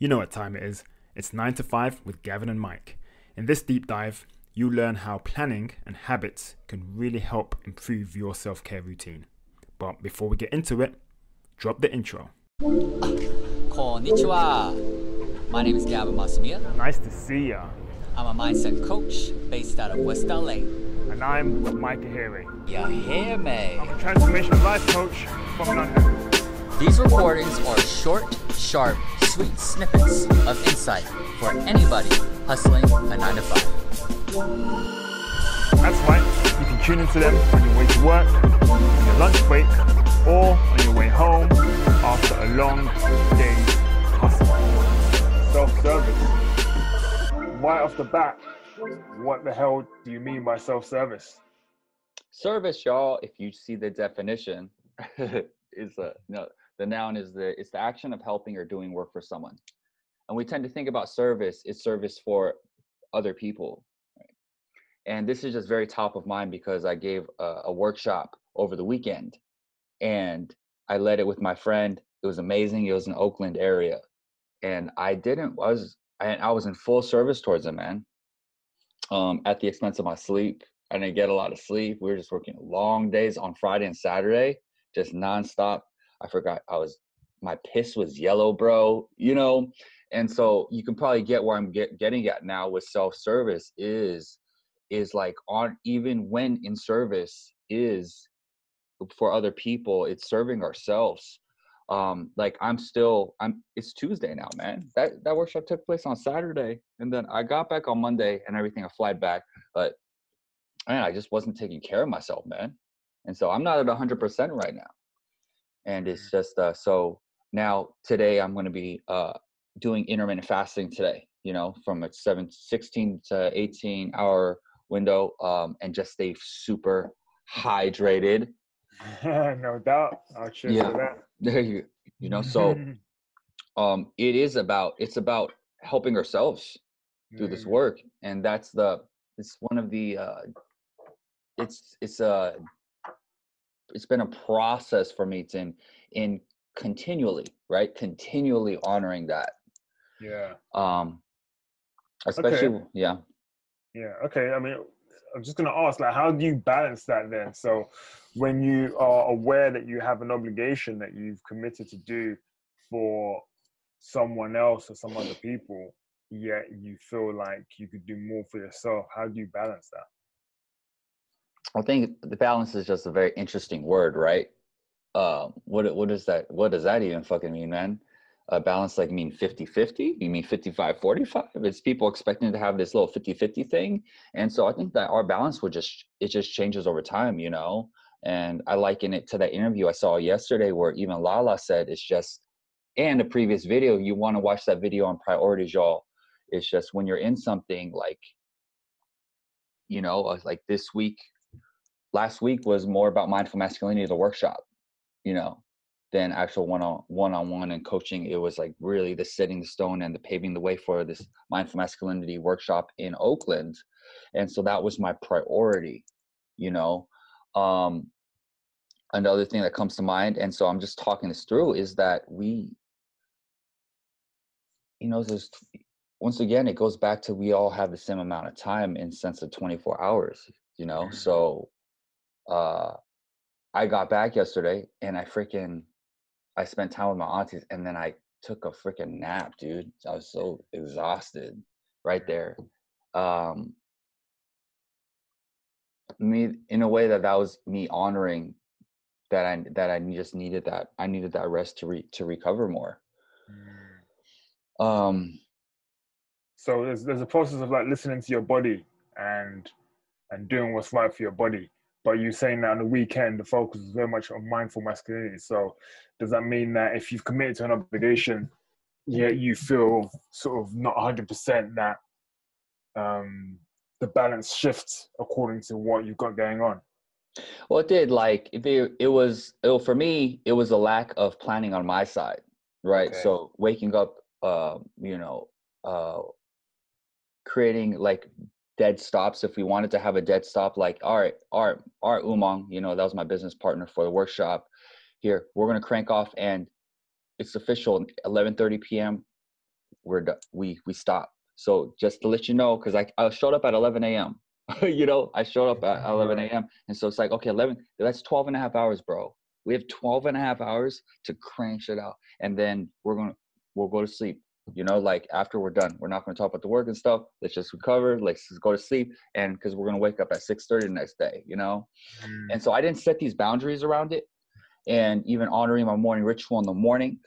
You know what time it is. It's 9 to 5 with Gavin and Mike. In this deep dive, you learn how planning and habits can really help improve your self care routine. But before we get into it, drop the intro. Konnichiwa. My name is Gavin Masumia. Nice to see ya. I'm a mindset coach based out of West LA. And I'm Mike Ahiri. You hear me? I'm a transformation life coach from London. These recordings are short, sharp, sweet snippets of insight for anybody hustling a 9 to 5. That's right, you can tune into them on your way to work, on your lunch break, or on your way home after a long day's hustle. Self-service. Right off the bat, what the hell do you mean by self-service? Service, y'all, if you see the definition, is a no, the noun is the it's the action of helping or doing work for someone. And we tend to think about service, it's service for other people. And this is just very top of mind because I gave a, a workshop over the weekend and I led it with my friend. It was amazing. It was in Oakland area. And I didn't was I, I was in full service towards him, man. Um, at the expense of my sleep. I didn't get a lot of sleep. We were just working long days on Friday and Saturday, just nonstop. I forgot I was my piss was yellow, bro. You know, and so you can probably get where I'm get, getting at now with self service is is like on even when in service is for other people, it's serving ourselves. Um, like I'm still I'm it's Tuesday now, man. That that workshop took place on Saturday, and then I got back on Monday and everything. I flied back, but man, I just wasn't taking care of myself, man. And so I'm not at 100% right now and it's just uh, so now today i'm going to be uh, doing intermittent fasting today you know from a 7 16 to 18 hour window um, and just stay super hydrated. No doubt. I'll cheers Yeah. for that. There you you know so um it is about it's about helping ourselves through this work and that's the it's one of the uh it's it's a it's been a process for me to in, in continually right continually honoring that yeah um especially yeah Yeah. Okay. I mean, I'm just gonna ask, like, how do you balance that then? So, when you are aware that you have an obligation that you've committed to do for someone else or some other people, yet you feel like you could do more for yourself, how do you balance that? I think the balance is just a very interesting word right? What what does that what does that even fucking mean man? Uh, balance like mean 50 50 you mean 55 45 it's people expecting to have this little 50 50 thing. And so i think that our balance would just it just changes over time you know? And i liken it to that interview i saw yesterday where even lala said it's just and the previous video you want to watch that video on priorities y'all. It's just when you're in something like you know uh, like this week last week was more about mindful masculinity the workshop you know than actual one on one on one and coaching. It was like really the setting the stone and the paving the way for this mindful masculinity workshop in oakland and so that was my priority you know? Um another thing that comes to mind and so i'm just talking this through is that we you know there's once again it goes back to we all have the same amount of time in sense of 24 hours you know? So uh i got back yesterday and i freaking i spent time with my aunties and then i took a freaking nap dude. I was so exhausted right there. Um me in a way that that was me honoring that i that i just needed that i needed that rest to re, to recover more. Um So there's there's a process of like listening to your body and and doing what's right for your body. But you're saying that on the weekend the focus is very much on mindful masculinity. So does that mean that if you've committed to an obligation, yet you feel sort of not 100% that um, the balance shifts according to what you've got going on? Well, it did. Like if it, it was it, for me, it was a lack of planning on my side, right? Okay. So waking up, uh, you know, uh, creating like dead stops. If we wanted to have a dead stop, like all right, all right, all right, Umang, you know, that was my business partner for the workshop. Here, we're gonna crank off, and it's official. 11:30 p.m. we're do- we we stop. So just to let you know, because I I showed up at 11 a.m. you know, I showed up at 11 a.m. And so it's like, okay, 11, that's 12 and a half hours, bro. We have 12 and a half hours to crank shit out. And then we're going to, we'll go to sleep. You know, like after we're done, we're not going to talk about the work and stuff. Let's just recover. Let's just go to sleep. And because we're going to wake up at 6.30 the next day, you know? Mm. And so I didn't set these boundaries around it. And even honoring my morning ritual in the morning,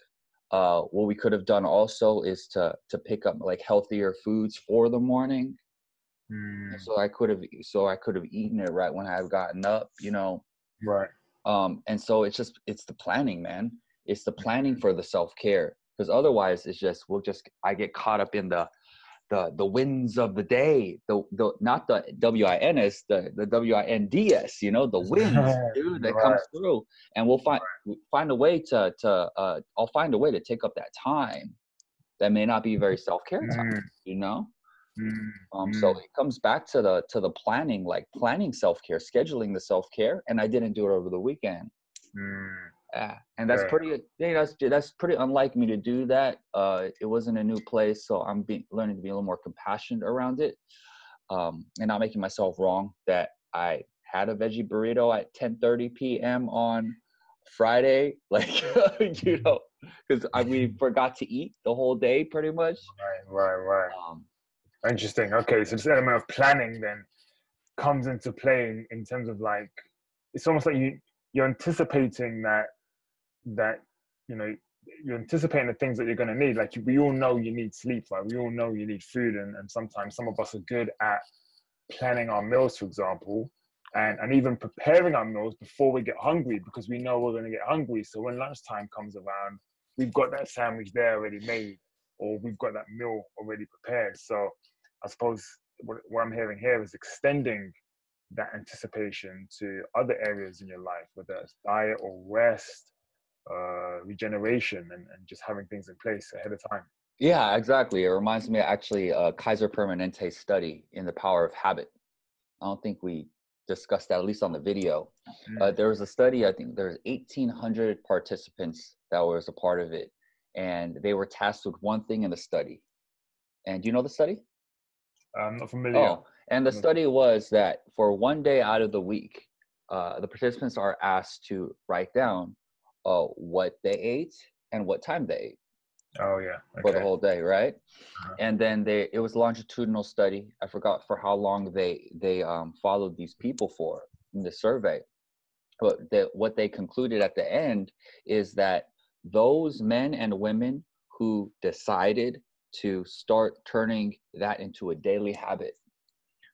uh, what we could have done also is to to pick up like healthier foods for the morning Mm. so I could have so I could have eaten it right when I've gotten up, you know. Right. Um, and so it's just it's the planning, man. It's the planning for the self care because otherwise it's just we'll just I get caught up in the the the winds of the day, the the not the W I N S, the the W I N D S, you know, the winds, dude, that comes through, and we'll find find a way to to uh, I'll find a way to take up that time that may not be very self care time, Mm. you know. Mm. Um, so Mm. it comes back to the to the planning, like planning self care, scheduling the self care, and I didn't do it over the weekend. Mm. Yeah, and that's Right. pretty. Yeah, that's that's pretty unlike me to do that. Uh, it wasn't a new place, so I'm being learning to be a little more compassionate around it, um, and not making myself wrong. That I had a veggie burrito at 10:30 p.m. on Friday, like you know, because we forgot to eat the whole day, pretty much. Right. Right. Right. Um, Interesting. Okay, so this element of planning then comes into play in, in terms of like it's almost like you you're anticipating that that you know you're anticipating the things that you're going to need. Like we all know you need sleep, right? We all know you need food, and, and sometimes some of us are good at planning our meals, for example, and and even preparing our meals before we get hungry because we know we're going to get hungry. So when lunchtime comes around, we've got that sandwich there already made, or we've got that meal already prepared. So I suppose what, what I'm hearing here is extending that anticipation to other areas in your life, whether it's diet or rest, uh, regeneration, and, and just having things in place ahead of time. Yeah, exactly. It reminds me of actually a Kaiser Permanente study in the power of habit. I don't think we discussed that, at least on the video. Uh, there was a study, I think there's 1,800 participants that was a part of it, and they were tasked with one thing in the study. And do you know the study? I'm not familiar. Oh, and the Mm. study was that for one day out of the week, uh, the participants are asked to write down uh, what they ate and what time they ate. Oh, yeah. for the whole day, right? Uh-huh. And then they it was a longitudinal study. I forgot for how long they they um, followed these people for in the survey. But the, what they concluded at the end is that those men and women who decided to start turning that into a daily habit,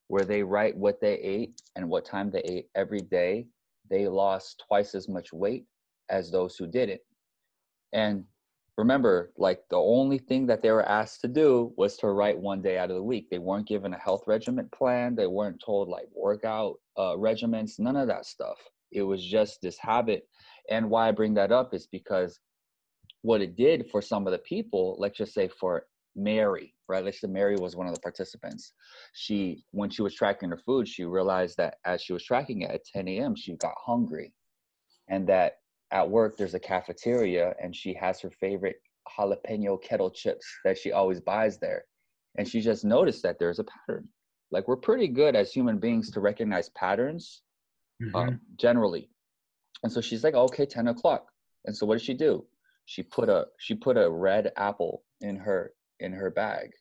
where they write what they ate and what time they ate every day, they lost twice as much weight as those who didn't. And remember, like the only thing that they were asked to do was to write one day out of the week. They weren't given a health regiment plan. They weren't told like workout uh, regimens, none of that stuff. It was just this habit. And why I bring that up is because what it did for some of the people, let's just say for Mary, right? Let's say Mary was one of the participants. She, when she was tracking her food, she realized that as she was tracking it at 10 a.m., she got hungry. And that at work, there's a cafeteria and she has her favorite jalapeno kettle chips that she always buys there. And she just noticed that there's a pattern. Like we're pretty good as human beings to recognize patterns um, generally. And so she's like, okay, 10 o'clock. And so what did she do? She put a she put a red apple in her in her bag.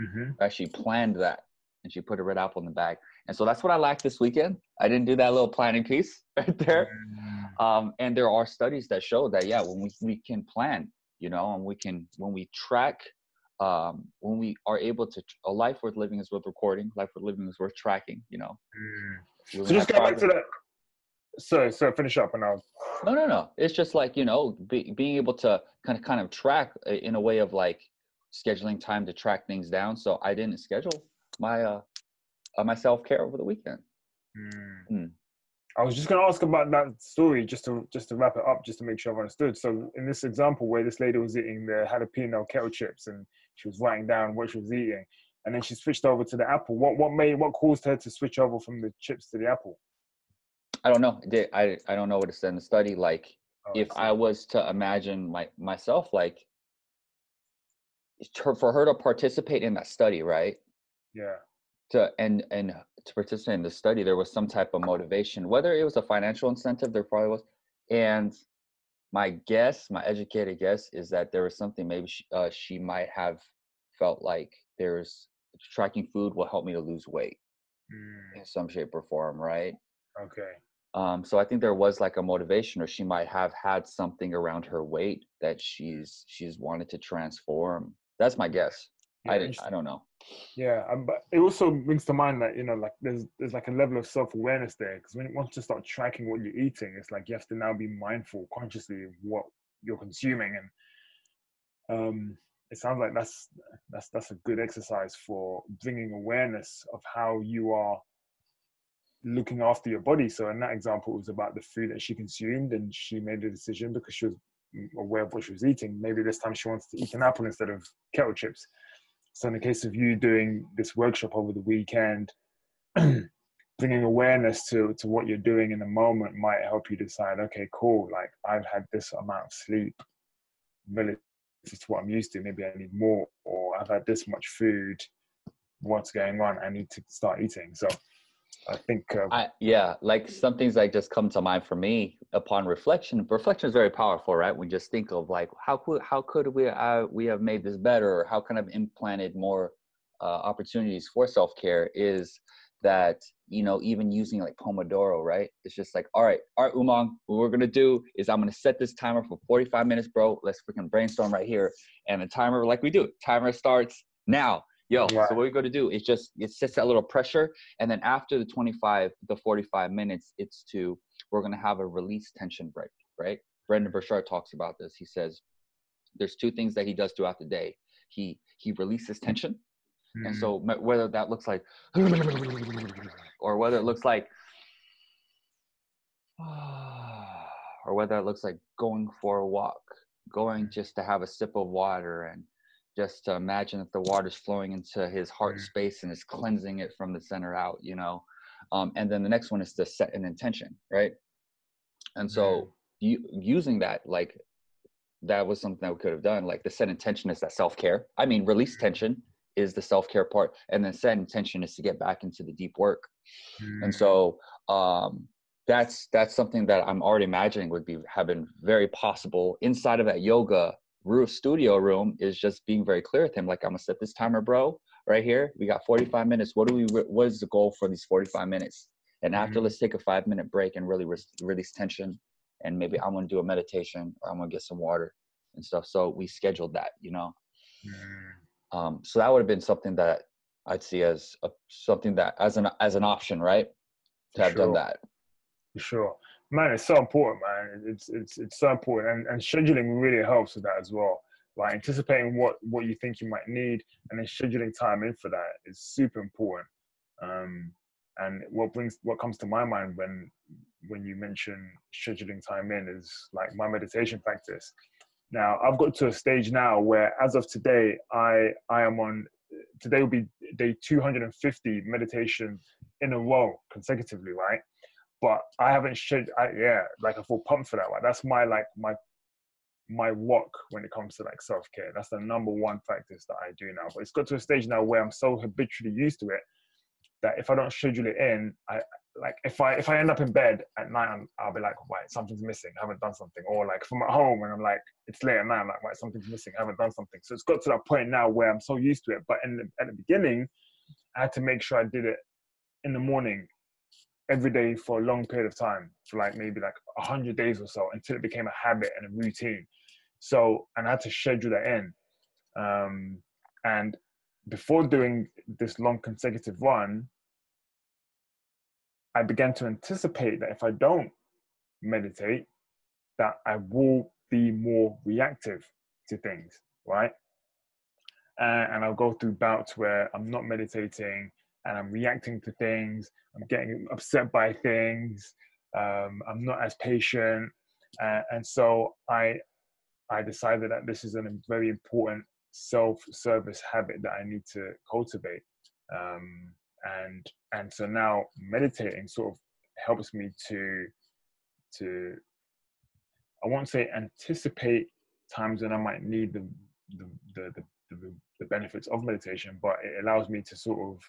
Mhm. Right? She planned that and she put a red apple in the bag. And so that's what I lacked this weekend. I didn't do that little planning piece right there. Mm. Um, and there are studies that show that yeah, when we, we can plan, you know, and we can when we track, um, when we are able to a life worth living is worth recording, life worth living is worth tracking, you know. Mm. So just go back to that. So, so finish up and I'll. No, no, no. It's just like you know, be, being able to kind of kind of track uh, in a way of like scheduling time to track things down. So I didn't schedule my uh, uh my self care over the weekend. Mm. Mm. I was just going to ask about that story just to just to wrap it up, just to make sure I've understood. So, in this example where this lady was eating the jalapeno kettle chips and she was writing down what she was eating, and then she switched over to the apple. What what made what caused her to switch over from the chips to the apple? I don't know. I? I don't know what it said in the study. Like Oh, if see. I was to imagine my myself like for her to participate in that study, right? Yeah. To and and to participate in the study, there was some type of motivation, whether it was a financial incentive, there probably was. And my guess, my educated guess, is that there was something maybe she, uh, she might have felt like there's tracking food will help me to lose weight Mm, in some shape or form, right? okay. Um, so I think there was like a motivation, or she might have had something around her weight that she's she's wanted to transform. That's my guess. I didn't. I don't know. Yeah, um, but it also brings to mind that you know, like there's there's like a level of self awareness there because when once you start tracking what you're eating, it's like you have to now be mindful consciously of what you're consuming, and um, it sounds like that's that's that's a good exercise for bringing awareness of how you are looking after your body. So in that example, it was about the food that she consumed, and she made a decision because she was mm, aware of what she was eating. Maybe this time she wants to eat an apple instead of kettle chips. So in the case of you doing this workshop over the weekend, bringing awareness to to what you're doing in the moment might help you decide, okay, cool, like I've had this amount of sleep relative to what I'm used to. Maybe I need more, or I've had this much food. What's going on? I need to start eating. So I think uh, I yeah, like some things that just come to mind for me upon reflection. Reflection is very powerful, right? We just think of like how could how could we uh, we have made this better, or how can I've implanted more uh, opportunities for self care? Is that you know even using like Pomodoro, right? It's just like all right, all right, Umang, what we're gonna do is I'm gonna set this timer for 45 minutes, bro. Let's freaking brainstorm right here, and the timer like we do, timer starts now. Yo, Right. so what we're gonna do is just it sets that little pressure and then after the 25 the 45 minutes it's to we're going to have a release tension break right? Brendan burchard talks about this. He says there's two things that he does throughout the day. He he releases tension and mm, so whether that looks like or whether it looks like or whether it looks like going for a walk going just to have a sip of water and just to imagine that the water's flowing into his heart Mm. space and is cleansing it from the center out you know? Um, and then the next one is to set an intention right? And so you using that like that was something that we could have done like the set intention is that self-care. I mean release tension is the self-care part and then set intention is to get back into the deep work. And so um, that's that's something that I'm already imagining would be have been very possible inside of that yoga room studio room is just being very clear with him like I'm gonna set this timer bro right here we got 45 minutes what do we what is the goal for these 45 minutes and after Mhm. let's take a five minute break and really re- release tension and maybe I'm gonna do a meditation or I'm gonna get some water and stuff so we scheduled that you know mm. um, so that would have been something that I'd see as a, something that as an as an option, right? To have done that. Sure, man. It's so important, man. It's it's it's so important, and, and scheduling really helps with that as well. Like anticipating what what you think you might need, and then scheduling time in for that is super important. Um, and what brings what comes to my mind when when you mention scheduling time in is like my meditation practice. Now I've got to a stage now where, as of today, I I am on. Today will be day 250 meditation in a row consecutively, right? But I haven't shed. I, yeah, like I feel pumped for that. Like that's my like my my walk when it comes to like self care. That's the number one practice that I do now. But it's got to a stage now where I'm so habitually used to it that if I don't schedule it in, I like if I if I end up in bed at night, I'm, I'll be like, wait, something's missing. I haven't done something. Or like I'm at home and I'm like, it's late at night, I'm like, wait, something's missing. I haven't done something. So it's got to that point now where I'm so used to it. But in the, at the beginning, I had to make sure I did it in the morning every day for a long period of time for like maybe like 100 days or so until it became a habit and a routine. So and i had to schedule that in. Um, and before doing this long consecutive run i began to anticipate that if i don't meditate that i will be more reactive to things right? Uh, and i'll go through bouts where i'm not meditating and I'm reacting to things. I'm getting upset by things. Um, I'm not as patient, uh, and so I I decided that this is a very important self-service habit that I need to cultivate. Um, and and so now meditating sort of helps me to to I won't say anticipate times when I might need the the, the, the the, the benefits of meditation, but it allows me to sort of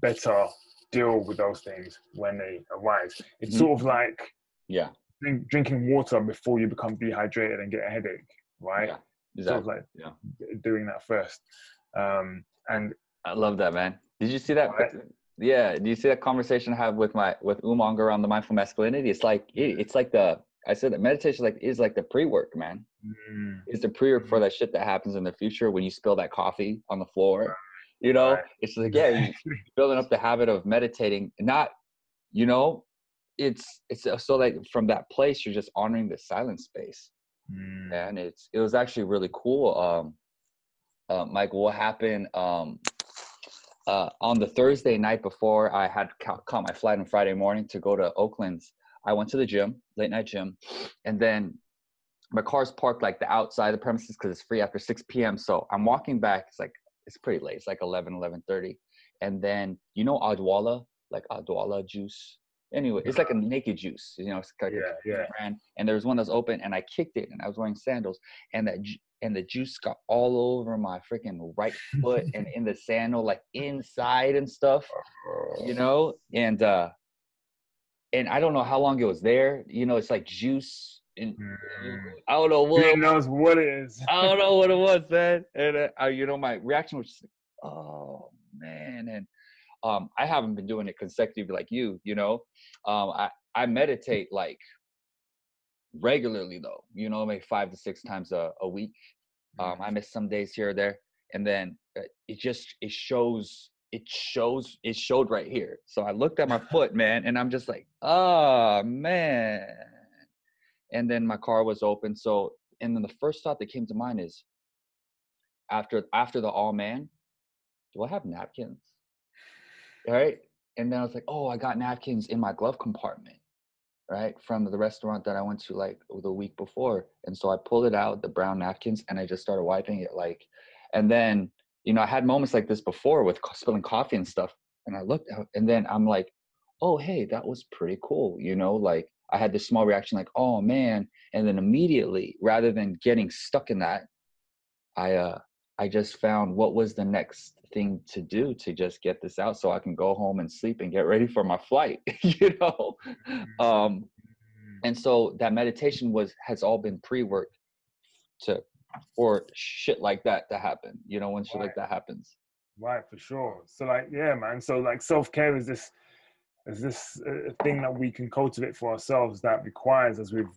better deal with those things when they arise. It's Mhm. sort of like Yeah. drink, drinking water before you become dehydrated and get a headache, right? Yeah. Sort of like Yeah. doing that first. Um, and I love that, man. Did you see that? Right. Yeah. Do you see that conversation I have with my with Umang around the mindful masculinity? It's like it, it's like the I said that meditation like is like the pre work, man. mm, It's the pre work for that shit that happens in the future when you spill that coffee on the floor. You know, Right. it's like yeah, building up the habit of meditating. Not, you know, it's it's uh, so like from that place you're just honoring the silent space. mm, and it's it was actually really cool. Um, uh, Mike, what happened um, uh, on the Thursday night before I had ca- caught my flight on Friday morning to go to Oakland's? I went to the gym, late night gym, and then my car's parked like the outside the premises because it's free after 6 p.m. So I'm walking back. It's like it's pretty late. It's like 11, 11:30, and then you know Odwalla, like Odwalla juice. Anyway, it's like a naked juice. You know, it's like a Yeah, yeah. brand. And there was one that's open, and I kicked it, and I was wearing sandals, and that ju- and the juice got all over my freaking right foot and in the sandal, like inside and stuff, you know. And uh, and I don't know how long it was there. You know, it's like juice. And Mm. I don't know what Who knows what it is? I don't know what it was, man. And uh, you know, my reaction was just like, oh man. And um, I haven't been doing it consecutively like you. You know, um, I I meditate like regularly though. You know, maybe five to six times a, a week. Um, I miss some days here or there, and then uh, it just it shows. It shows. It showed right here. So I looked at my foot, man, and I'm just like, oh man. And then my car was open. So and then the first thought that came to mind is after after the all man, do I have napkins? Right? And then I was like, oh, I got napkins in my glove compartment, right? From the restaurant that I went to like the week before. And so I pulled it out, the brown napkins, and I just started wiping it like and then, you know, I had moments like this before with spilling coffee and stuff. And I looked and then I'm like, oh hey, that was pretty cool. You know, like I had this small reaction like, oh man. And then immediately, rather than getting stuck in that, I uh I just found what was the next thing to do to just get this out so I can go home and sleep and get ready for my flight, you know? Um and so that meditation was has all been pre-work to for shit like that to happen, you know, when shit like that happens. Right, for sure. So like, yeah, man. So like, self care is this is this a thing that we can cultivate for ourselves that requires, as we've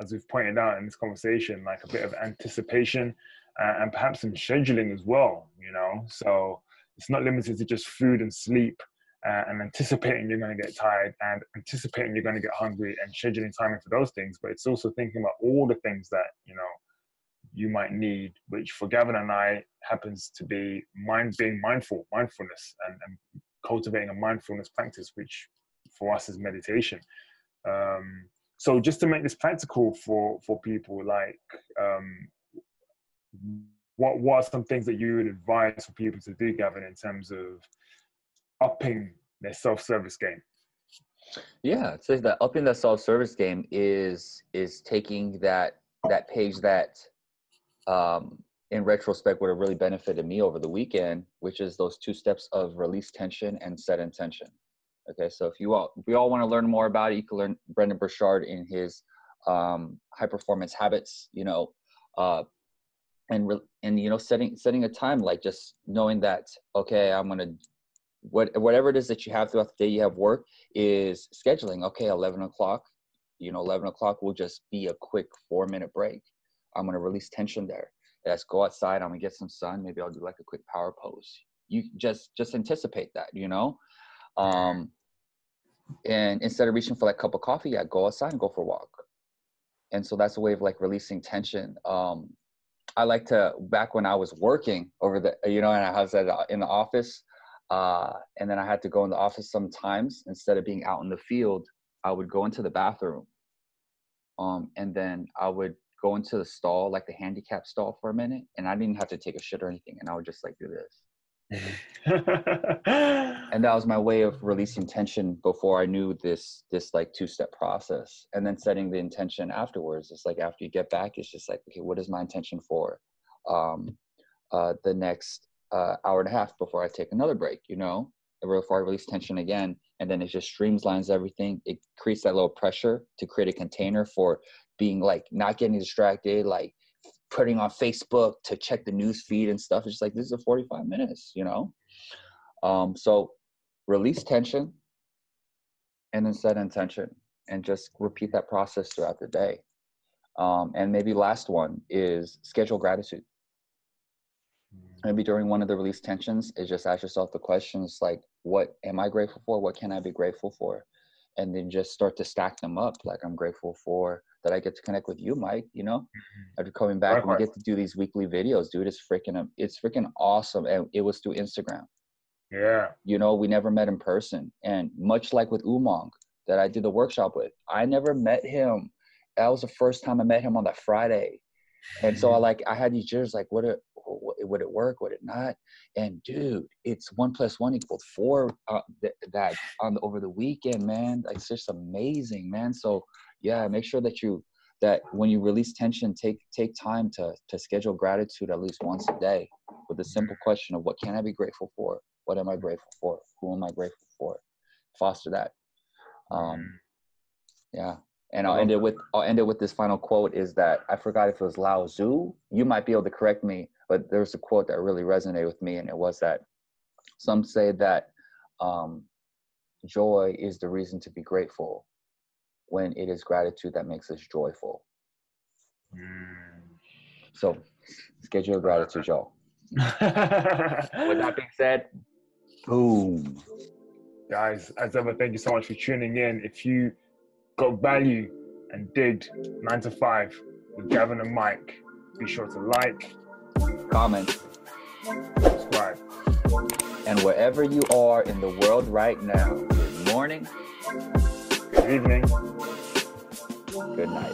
as we've pointed out in this conversation, like a bit of anticipation uh, and perhaps some scheduling as well. You know, so it's not limited to just food and sleep. Uh, and anticipating you're going to get tired and anticipating you're going to get hungry and scheduling timing for those things but it's also thinking about all the things that you know you might need, which for Gavin and I happens to be mind being mindful, mindfulness, and, and cultivating a mindfulness practice, which for us is meditation. Um, so just to make this practical for for people, like um, what what are some things that you would advise for people to do, Gavin, in terms of upping their self service game? Yeah, so that upping that self-service game is is taking that that page that um in retrospect would have really benefited me over the weekend, which is those two steps of release tension and set intention. Okay, so if you all if we all want to learn more about it, you can learn Brendan Burchard in his um, high performance habits. You know, uh, and re- and you know setting setting a time like just knowing that okay, I'm gonna what whatever it is that you have throughout the day, you have work is scheduling. Okay, eleven o'clock. You know, eleven o'clock will just be a quick four minute break. I'm gonna release tension there let's go outside i'm gonna get some sun maybe i'll do like a quick power pose. You just just anticipate that you know? Um and instead of reaching for that cup of coffee yeah go outside and go for a walk. And so that's a way of like releasing tension. Um i like to back when i was working over the you know and i was at, in the office uh and then i had to go in the office sometimes instead of being out in the field i would go into the bathroom. Um and then i would go into the stall, like the handicap stall for a minute, and I didn't have to take a shit or anything, and I would just like do this. And that was my way of releasing tension before I knew this this like two step process, and then setting the intention afterwards. It's like after you get back, it's just like okay, what is my intention for? Um, uh, the next uh, hour and a half before I take another break. You know, before I release tension again, and then it just streamlines everything. It creates that little pressure to create a container for being like not getting distracted, like putting on Facebook to check the news feed and stuff. It's just like this is a 45 minutes, you know. Um, so release tension and then set intention and just repeat that process throughout the day. Um, and maybe last one is schedule gratitude. Maybe during one of the release tensions, is just ask yourself the questions like, what am I grateful for? What can I be grateful for? And then just start to stack them up. Like I'm grateful for that I get to connect with you, Mike. You know, mm-hmm. after coming back, we get to do these weekly videos, dude. It's freaking, it's freaking awesome. And it was through Instagram. Yeah. You know, we never met in person. And much like with Umang that I did the workshop with, I never met him. That was the first time I met him on that Friday. And so I mm-hmm. like I had these jitters like would it would it work would it not and dude it's one plus one equals four uh, th- that on the, over the weekend man like, it's just amazing man so yeah make sure that you that when you release tension take take time to to schedule gratitude at least once a day with the simple question of what can i be grateful for? What am i grateful for? Who am i grateful for? Foster that. Um yeah. And i'll end it with i'll end it with this final quote is that i forgot if it was lao tzu. You might be able to correct me but there's a quote that really resonated with me and it was that some say that um, joy is the reason to be grateful when it is gratitude that makes us joyful. Mm. So schedule gratitude, y'all. With that being said, boom. Guys, as ever, thank you so much for tuning in. If you got value and did nine to five with Gavin and Mike, be sure to like, comment, subscribe. And wherever you are in the world right now, good morning, good evening, good night.